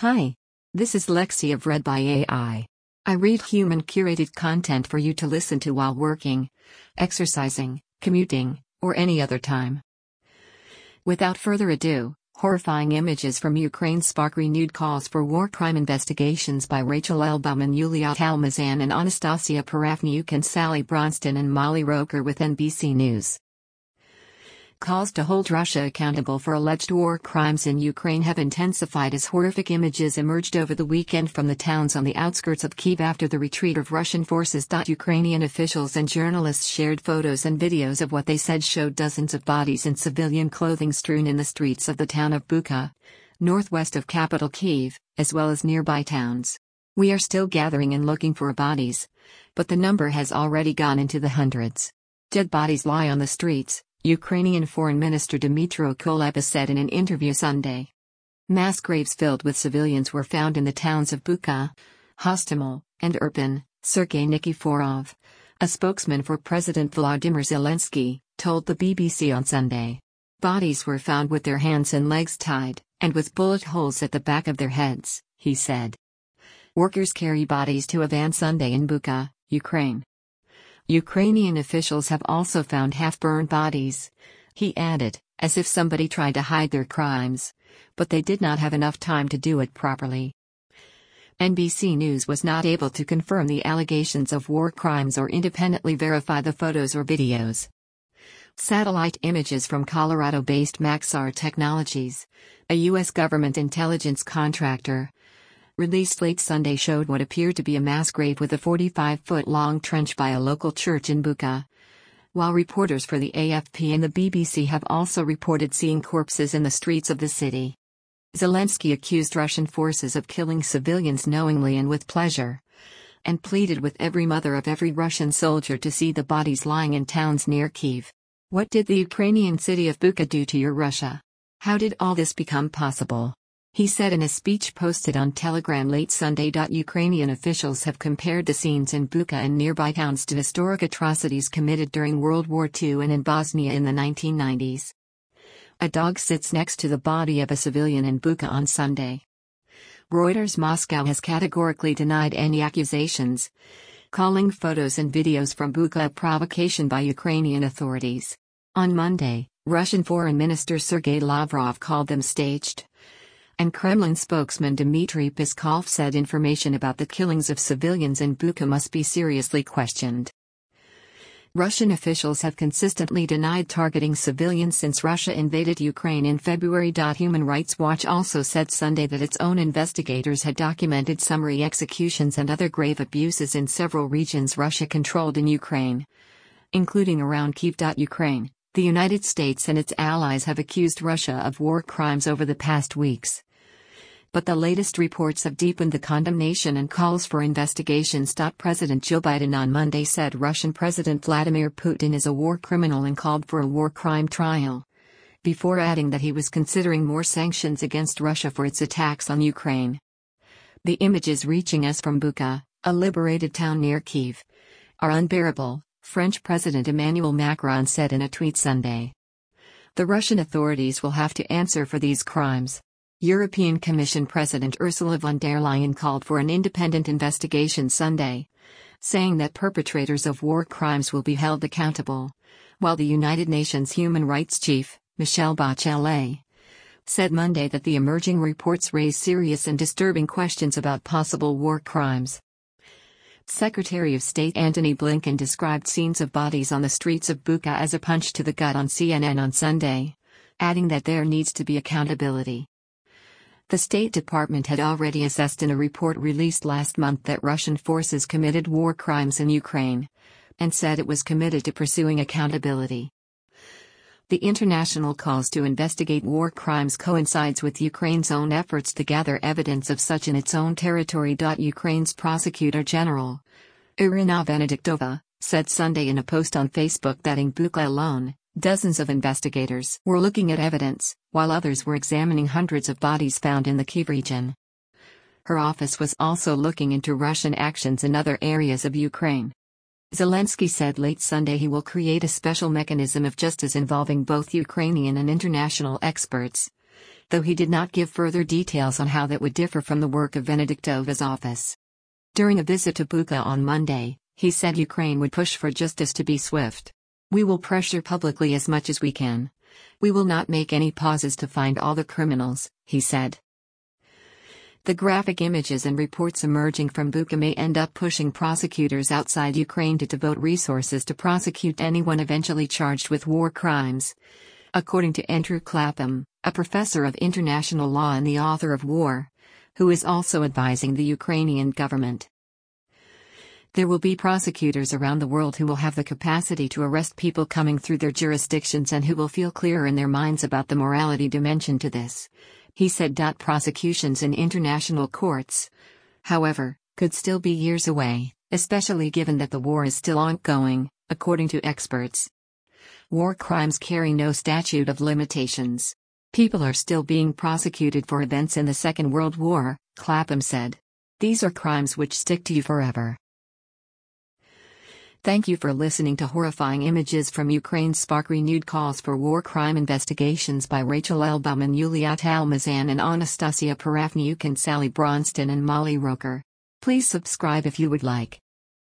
Hi. This is Lexi of Read by AI. I read human curated content for you to listen to while working, exercising, commuting, or any other time. Without further ado, horrifying images from Ukraine spark renewed calls for war crime investigations by Rachel Elbaum and Yulia Talmazan and Anastasia Parafeniuk and Sally Bronston and Molly Roker with NBC News. Calls to hold Russia accountable for alleged war crimes in Ukraine have intensified as horrific images emerged over the weekend from the towns on the outskirts of Kiev after the retreat of Russian forces. Ukrainian officials and journalists shared photos and videos of what they said showed dozens of bodies in civilian clothing strewn in the streets of the town of Bucha, northwest of capital Kiev, as well as nearby towns. We are still gathering and looking for bodies, but the number has already gone into the hundreds. Dead bodies lie on the streets, Ukrainian Foreign Minister Dmytro Kuleba said in an interview Sunday. Mass graves filled with civilians were found in the towns of Bucha, Hostomel, and Irpin, Sergei Nikiforov, a spokesman for President Vladimir Zelensky, told the BBC on Sunday. Bodies were found with their hands and legs tied, and with bullet holes at the back of their heads, he said. Workers carry bodies to a van Sunday in Bucha, Ukraine. Ukrainian officials have also found half burned bodies. He added, as if somebody tried to hide their crimes. But they did not have enough time to do it properly. NBC News was not able to confirm the allegations of war crimes or independently verify the photos or videos. Satellite images from Colorado based Maxar Technologies, a U.S. government intelligence contractor, released late Sunday showed what appeared to be a mass grave with a 45 foot long trench by a local church in Bucha. While reporters for the AFP and the BBC have also reported seeing corpses in the streets of the city. Zelensky accused Russian forces of killing civilians knowingly and with pleasure. And pleaded with every mother of every Russian soldier to see the bodies lying in towns near Kiev. What did the Ukrainian city of Bucha do to your Russia? How did all this become possible? He said in a speech posted on Telegram late Sunday. Ukrainian officials have compared the scenes in Bucha and nearby towns to historic atrocities committed during World War II and in Bosnia in the 1990s. A dog sits next to the body of a civilian in Bucha on Sunday. Reuters Moscow has categorically denied any accusations, calling photos and videos from Bucha a provocation by Ukrainian authorities. On Monday, Russian Foreign Minister Sergei Lavrov called them staged and Kremlin spokesman Dmitry Peskov said information about the killings of civilians in Bucha must be seriously questioned. Russian officials have consistently denied targeting civilians since Russia invaded Ukraine in February. Human Rights Watch also said Sunday that its own investigators had documented summary executions and other grave abuses in several regions Russia controlled in Ukraine, including around Kiev. Ukraine, the United States and its allies have accused Russia of war crimes over the past weeks but the latest reports have deepened the condemnation and calls for investigations. President Joe Biden on Monday said Russian President Vladimir Putin is a war criminal and called for a war crime trial. Before adding that he was considering more sanctions against Russia for its attacks on Ukraine. The images reaching us from Bucha, a liberated town near Kiev, are unbearable, French President Emmanuel Macron said in a tweet Sunday. The Russian authorities will have to answer for these crimes. European Commission President Ursula von der Leyen called for an independent investigation Sunday, saying that perpetrators of war crimes will be held accountable, while the United Nations Human Rights Chief, Michelle Bachelet, said Monday that the emerging reports raise serious and disturbing questions about possible war crimes. Secretary of State Antony Blinken described scenes of bodies on the streets of Bucha as a punch to the gut on CNN on Sunday, adding that there needs to be accountability. The State Department had already assessed in a report released last month that Russian forces committed war crimes in Ukraine and said it was committed to pursuing accountability. The international calls to investigate war crimes coincides with Ukraine's own efforts to gather evidence of such in its own territory. Ukraine's prosecutor general, Irina Venediktova, said Sunday in a post on Facebook that in Bucha alone, Dozens of investigators were looking at evidence, while others were examining hundreds of bodies found in the Kiev region. Her office was also looking into Russian actions in other areas of Ukraine. Zelensky said late Sunday he will create a special mechanism of justice involving both Ukrainian and international experts. though he did not give further details on how that would differ from the work of Venediktova's office. During a visit to Bucha on Monday, he said Ukraine would push for justice to be swift. We will pressure publicly as much as we can. We will not make any pauses to find all the criminals, he said. The graphic images and reports emerging from Bucha may end up pushing prosecutors outside Ukraine to devote resources to prosecute anyone eventually charged with war crimes. According to Andrew Clapham, a professor of international law and the author of War, who is also advising the Ukrainian government. There will be prosecutors around the world who will have the capacity to arrest people coming through their jurisdictions and who will feel clearer in their minds about the morality dimension to this he said. Prosecutions in international courts, however, could still be years away, especially given that the war is still ongoing, according to experts. War crimes carry no statute of limitations. People are still being prosecuted for events in the Second World War, Clapham said. These are crimes which stick to you forever. Thank you for listening to horrifying images from Ukraine. Spark renewed calls for war crime investigations by Rachel Elbaum and Yulia Talmazan and Anastasia Parafeniuk and Sally Bronston and Molly Roker. Please subscribe if you would like.